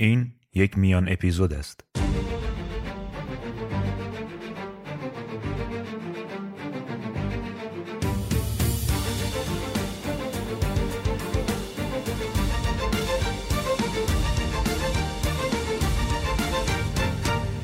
این یک میان اپیزود است.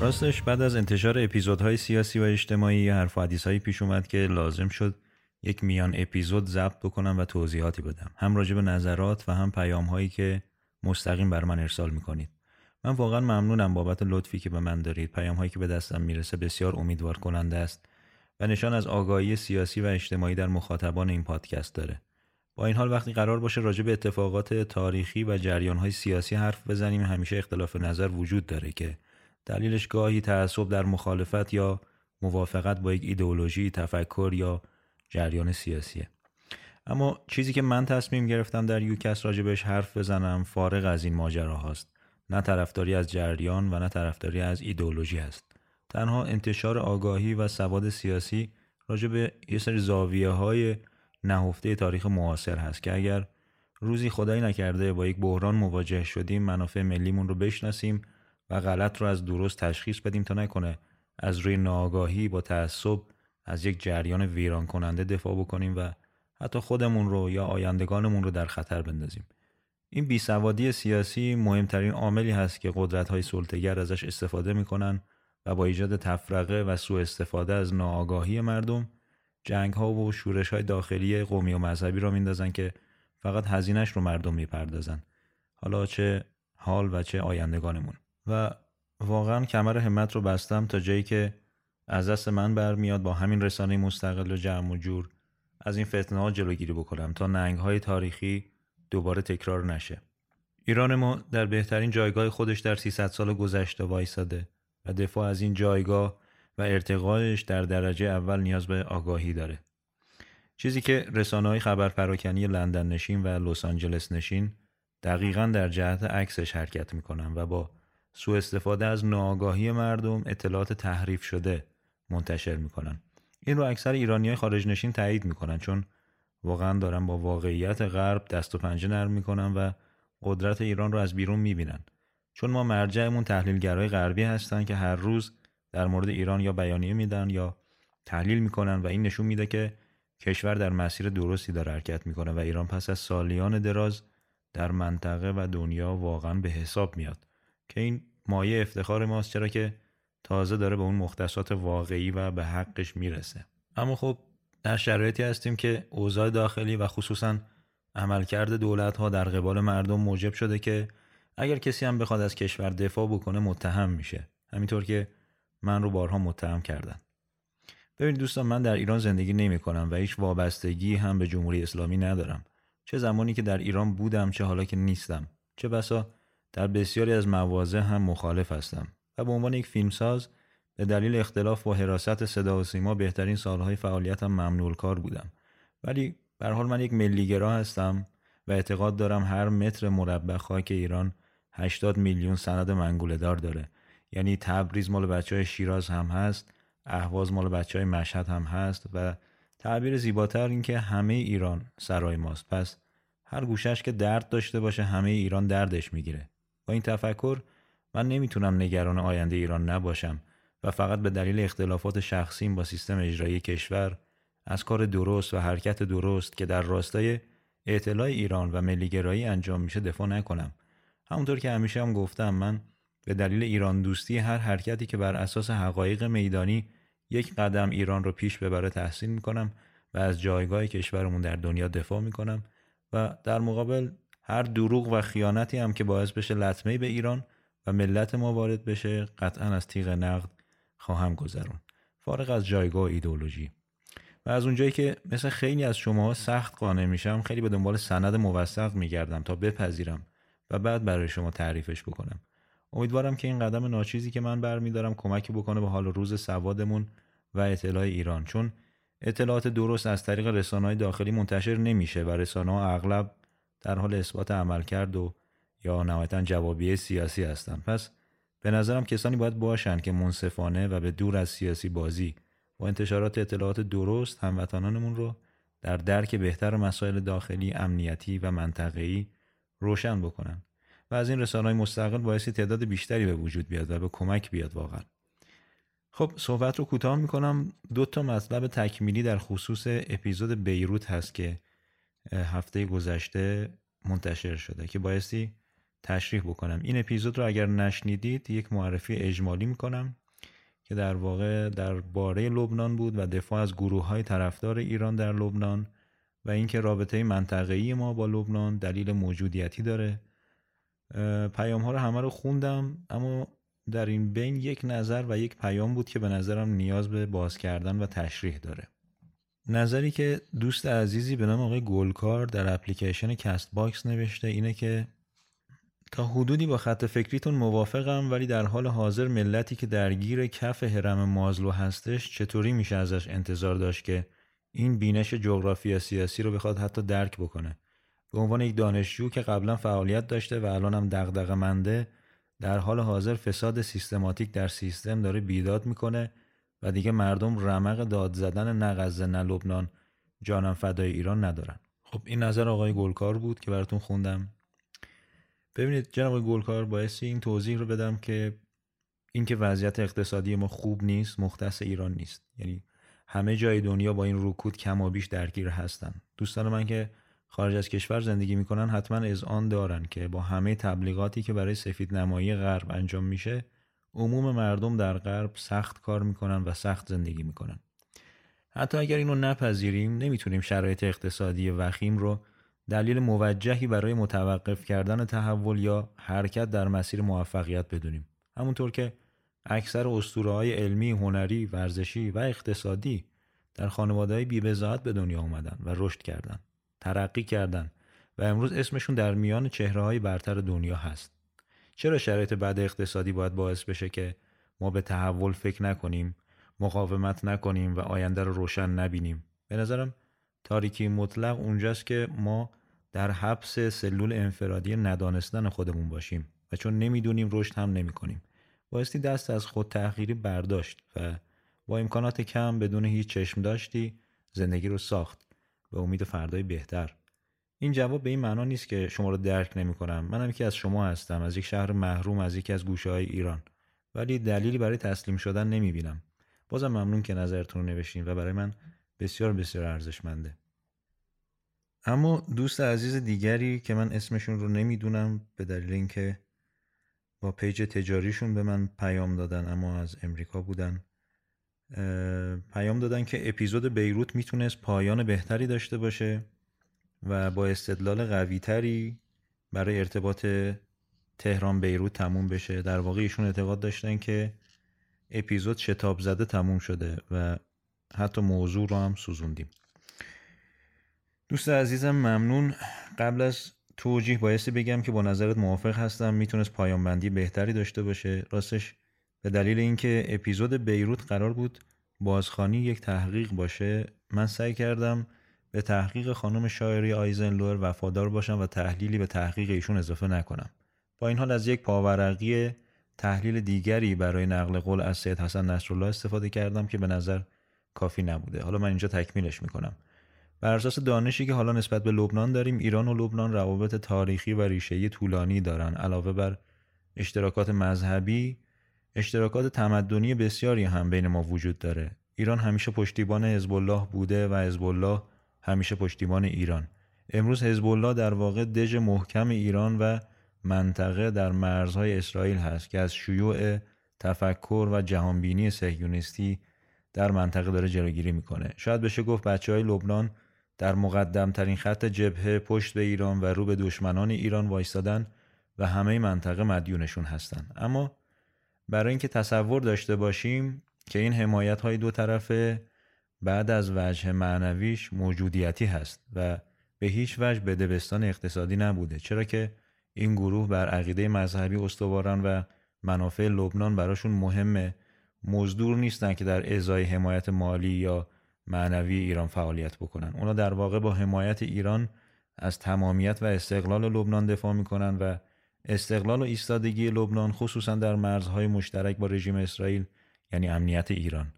راستش بعد از انتشار اپیزودهای سیاسی و اجتماعی حرف و حدیث پیش اومد که لازم شد یک میان اپیزود ضبط بکنم و توضیحاتی بدم هم راجع به نظرات و هم پیام هایی که مستقیم بر من ارسال می‌کنید. من واقعا ممنونم بابت لطفی که به من دارید. پیام هایی که به دستم می‌رسه بسیار امیدوار کننده است و نشان از آگاهی سیاسی و اجتماعی در مخاطبان این پادکست داره. با این حال وقتی قرار باشه راجع به اتفاقات تاریخی و جریان های سیاسی حرف بزنیم همیشه اختلاف نظر وجود داره که دلیلش گاهی تعصب در مخالفت یا موافقت با یک ایدئولوژی تفکر یا جریان سیاسیه. اما چیزی که من تصمیم گرفتم در یوکس راجبش حرف بزنم فارغ از این ماجرا هاست. نه طرفداری از جریان و نه طرفداری از ایدئولوژی است تنها انتشار آگاهی و سواد سیاسی راجع به یه سری زاویه های نهفته تاریخ معاصر هست که اگر روزی خدایی نکرده با یک بحران مواجه شدیم منافع ملیمون رو بشناسیم و غلط رو از درست تشخیص بدیم تا نکنه از روی ناآگاهی با تعصب از یک جریان ویران کننده دفاع بکنیم و حتی خودمون رو یا آیندگانمون رو در خطر بندازیم. این بیسوادی سیاسی مهمترین عاملی هست که قدرت های سلطگر ازش استفاده می‌کنن و با ایجاد تفرقه و سوء استفاده از ناآگاهی مردم جنگ ها و شورش های داخلی قومی و مذهبی را میندازن که فقط هزینش رو مردم می‌پردازن. حالا چه حال و چه آیندگانمون. و واقعا کمر همت رو بستم تا جایی که از دست من برمیاد با همین رسانه مستقل و جمع و جور از این فتنه ها جلوگیری بکنم تا ننگ های تاریخی دوباره تکرار نشه. ایران ما در بهترین جایگاه خودش در 300 سال گذشته وایساده و دفاع از این جایگاه و ارتقایش در درجه اول نیاز به آگاهی داره. چیزی که رسانه های خبر پراکنی لندن نشین و لس آنجلس نشین دقیقا در جهت عکسش حرکت می‌کنن و با سوء استفاده از ناآگاهی مردم اطلاعات تحریف شده منتشر می‌کنن. این رو اکثر ایرانی های خارج نشین تایید می‌کنن چون واقعا دارن با واقعیت غرب دست و پنجه نرم می‌کنن و قدرت ایران رو از بیرون می‌بینن. چون ما مرجعمون تحلیلگرای غربی هستن که هر روز در مورد ایران یا بیانیه میدن یا تحلیل می‌کنن و این نشون میده که کشور در مسیر درستی داره حرکت می‌کنه و ایران پس از سالیان دراز در منطقه و دنیا واقعا به حساب میاد. که این مایه افتخار ماست چرا که تازه داره به اون مختصات واقعی و به حقش می‌رسه. اما خب در شرایطی هستیم که اوضاع داخلی و خصوصا عملکرد دولت ها در قبال مردم موجب شده که اگر کسی هم بخواد از کشور دفاع بکنه متهم میشه. همینطور که من رو بارها متهم کردن. ببینید دوستان من در ایران زندگی نمی کنم و هیچ وابستگی هم به جمهوری اسلامی ندارم. چه زمانی که در ایران بودم چه حالا که نیستم. چه بسا در بسیاری از مواضع هم مخالف هستم. به عنوان یک فیلمساز به دلیل اختلاف و حراست صدا و سیما بهترین سالهای فعالیتم ممنول کار بودم. ولی به حال من یک ملیگرا هستم و اعتقاد دارم هر متر مربع خاک ایران 80 میلیون سند منگوله دار داره. یعنی تبریز مال بچه های شیراز هم هست اهواز مال بچه های مشهد هم هست و تعبیر زیباتر این که همه ایران سرای ماست. پس هر گوشش که درد داشته باشه همه ایران دردش می‌گیره. با این تفکر من نمی‌تونم نگران آینده ایران نباشم و فقط به دلیل اختلافات شخصیم با سیستم اجرایی کشور از کار درست و حرکت درست که در راستای اطلاع ایران و ملیگرایی انجام میشه دفاع نکنم. همونطور که همیشه هم گفتم من به دلیل ایران دوستی هر حرکتی که بر اساس حقایق میدانی یک قدم ایران رو پیش ببره تحسین می‌کنم و از جایگاه کشورمون در دنیا دفاع می‌کنم و در مقابل هر دروغ و خیانتی هم که باعث بشه لطمه به ایران و ملت ما وارد بشه قطعا از تیغ نقد خواهم گذرون. فارغ از جایگاه ایدولوژی و از اونجایی که مثل خیلی از شما سخت قانع میشم خیلی به دنبال سند موثق میگردم تا بپذیرم و بعد برای شما تعریفش بکنم. امیدوارم که این قدم ناچیزی که من برمیدارم کمکی بکنه به حال روز سوادمون و اطلاع ایران. چون اطلاعات درست از طریق رسانه‌های داخلی منتشر نمیشه و رسانه ها اغلب در حال اثبات عمل کرد و یا نهایتا جوابیه سیاسی هستند پس به نظرم کسانی باید باشن که منصفانه و به دور از سیاسی بازی با انتشارات اطلاعات درست هموطنانمون رو در درک بهتر مسائل داخلی امنیتی و منطقه‌ای روشن بکنن و از این رسانه‌های مستقل باعثی تعداد بیشتری به وجود بیاد و به کمک بیاد واقعا. خب صحبت رو کوتاه می‌کنم. دو تا مطلب تکمیلی در خصوص اپیزود بیروت هست که هفته گذشته منتشر شده که بایستی تشریح بکنم. این اپیزود رو اگر نشنیدید یک معرفی اجمالی می‌کنم که در واقع در باره لبنان بود و دفاع از گروه های طرفدار ایران در لبنان و اینکه رابطه منطقه‌ای ما با لبنان دلیل موجودیتی داره. پیام ها رو همه رو خوندم اما در این بین یک نظر و یک پیام بود که به نظرم نیاز به باز کردن و تشریح داره. نظری که دوست عزیزی به نام آقای گلکار در اپلیکیشن Castbox نوشته اینه که تا حدودی با خط فکریتون موافقم ولی در حال حاضر ملتی که درگیر کف هرم مازلو هستش چطوری میشه ازش انتظار داشت که این بینش جغرافی سیاسی رو بخواد حتی درک بکنه؟ به عنوان یک دانشجو که قبلا فعالیت داشته و الان هم دغدغه منده در حال حاضر فساد سیستماتیک در سیستم داره بیداد می‌کنه و دیگه مردم رمق داد زدن نه غزه نه لبنان جانم فدای ایران ندارن. خب این نظر آقای گلکار بود که براتون خوندم. ببینید جناب گلکار باعثی این توضیح رو بدم که اینکه وضعیت اقتصادی ما خوب نیست مختص ایران نیست. یعنی همه جای دنیا با این رکود کم و بیش درگیر هستن. دوستان من که خارج از کشور زندگی می‌کنن حتما از آن دارن که با همه تبلیغاتی که برای سفید نمایی غرب انجام میشه عموم مردم در غرب سخت کار می‌کنن و سخت زندگی می‌کنن. حتی اگر اینو نپذیریم نمی‌تونیم شرایط اقتصادی وخیم رو دلیل موجهی برای متوقف کردن تحول یا حرکت در مسیر موفقیت بدونیم. همونطور که اکثر اسطوره های علمی، هنری، ورزشی و اقتصادی در خانواده های بیبزاعت به دنیا آمدن و رشد کردن ترقی کردن و امروز اسمشون در میان چهره های برتر دنیا هست. چرا شرایط بعد اقتصادی باید باعث بشه که ما به تحول فکر نکنیم مقاومت نکنیم و آینده رو روشن نبینیم؟ به نظرم تاریکی مطلق اونجاست که ما در حبس سلول انفرادی ندانستن خودمون باشیم و چون نمی‌دونیم رشد هم نمی کنیم بایستی دست از خود تحقیری برداشت و با امکانات کم بدون هیچ چشم داشتی زندگی رو ساخت. به امید فردای بهتر. این جواب به این معنا نیست که شما رو درک نمی کنم منم یکی از شما هستم از یک شهر محروم از یکی از گوشه های ایران. ولی دلیلی برای تسلیم شدن نمی بینم بازم ممنون که نظرتون رو نوشتین و برای من بسیار بسیار ارزشمنده. اما دوست عزیز دیگری که من اسمشون رو نمی‌دونم به دلیل اینکه با پیج تجاریشون به من پیام دادن اما از امریکا بودن پیام دادن که اپیزود بیروت می‌تونست پایان بهتری داشته باشه و با استدلال قویتری برای ارتباط تهران بیروت تموم بشه. در واقع ایشون اعتقاد داشتن که اپیزود شتاب زده تموم شده و حتی موضوع رو هم سوزوندیم. دوست عزیزم ممنون. قبل از توجیه بایستی بگم که با نظرت موافق هستم. می‌تونست پایان بندی بهتری داشته باشه. راستش به دلیل اینکه اپیزود بیروت قرار بود بازخانی یک تحقیق باشه من سعی کردم به تحقیق خانم شاعری آیزنلور وفادار باشم و تحلیلی به تحقیق ایشون اضافه نکنم. با این حال از یک پاورقی تحلیل دیگری برای نقل قول از سید حسن نصرالله استفاده کردم که به نظر کافی نبوده. حالا من اینجا تکمیلش می‌کنم. بر اساس دانشی که حالا نسبت به لبنان داریم ایران و لبنان روابط تاریخی و ریشه‌ای طولانی دارند علاوه بر اشتراکات مذهبی اشتراکات تمدنی بسیاری هم بین ما وجود داره. ایران همیشه پشتیبان حزب الله بوده و حزب الله همیشه پشتیبان ایران. امروز حزب الله در واقع دژ محکم ایران و منطقه در مرزهای اسرائیل هست که از شیوع تفکر و جهانبینی سهیونیستی در منطقه داره جلوگیری می‌کنه. شاید بشه گفت بچه های لبنان در مقدم ترین خط جبهه پشت به ایران و رو به دشمنان ایران وایستادن و همه منطقه مدیونشون هستن. اما برای اینکه تصور داشته باشیم که این حمایت های دو طرفه بعد از وجه معنویش موجودیتی هست و به هیچ وجه به دبستان اقتصادی نبوده. چرا که این گروه بر عقیده مذهبی استوارن و منافع لبنان براشون مهمه. مزدور نیستن که در ازای حمایت مالی یا معنوی ایران فعالیت بکنن. اونا در واقع با حمایت ایران از تمامیت و استقلال لبنان دفاع می‌کنن و استقلال و ایستادگی لبنان خصوصا در مرزهای مشترک با رژیم اسرائیل یعنی امنیت ایران.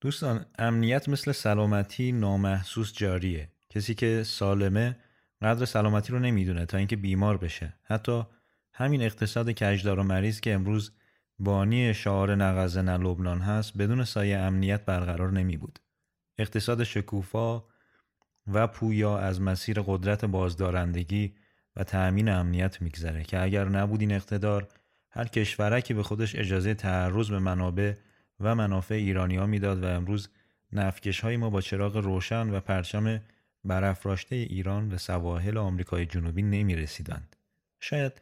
دوستان امنیت مثل سلامتی نامحسوس جاریه. کسی که سالمه قدر سلامتی رو نمی‌دونه تا اینکه بیمار بشه. حتی همین اقتصاد کجدار و مریض که امروز بانی شعار نغزه نه لبنان هست بدون سایه امنیت برقرار نمی بود. اقتصاد شکوفا و پویا از مسیر قدرت بازدارندگی و تأمین امنیت میگذره که اگر نبود این اقتدار هر کشورکی به خودش اجازه تعرض به منابع و منافع ایرانی ها می‌داد و امروز نفکش های ما با چراغ روشن و پرچم برافراشته ایران به سواحل آمریکای جنوبی نمی رسیدند. شاید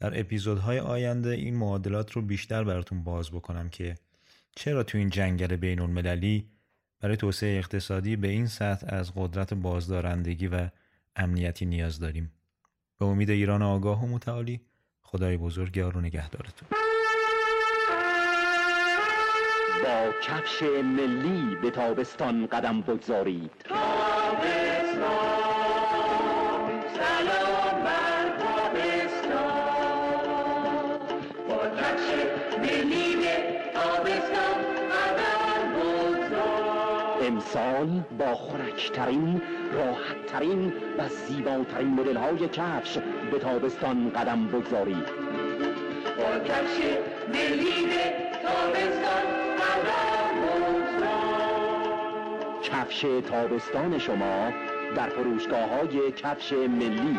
در اپیزودهای آینده این معادلات رو بیشتر براتون باز بکنم که چرا تو این جنگل بین المللی برای توسعه اقتصادی به این سطح از قدرت بازدارندگی و امنیتی نیاز داریم. به امید ایران آگاه و متعالی خدای بزرگ یار و نگهدارتون. با کفش ملی به تابستان قدم بگذارید امسال با خورکترین راحتترین و زیباترین مدل های کفش به تابستان قدم بگذارید. با کفش ملی تابستان قدم کفش تابستان شما در فروشگاه های کفش ملی.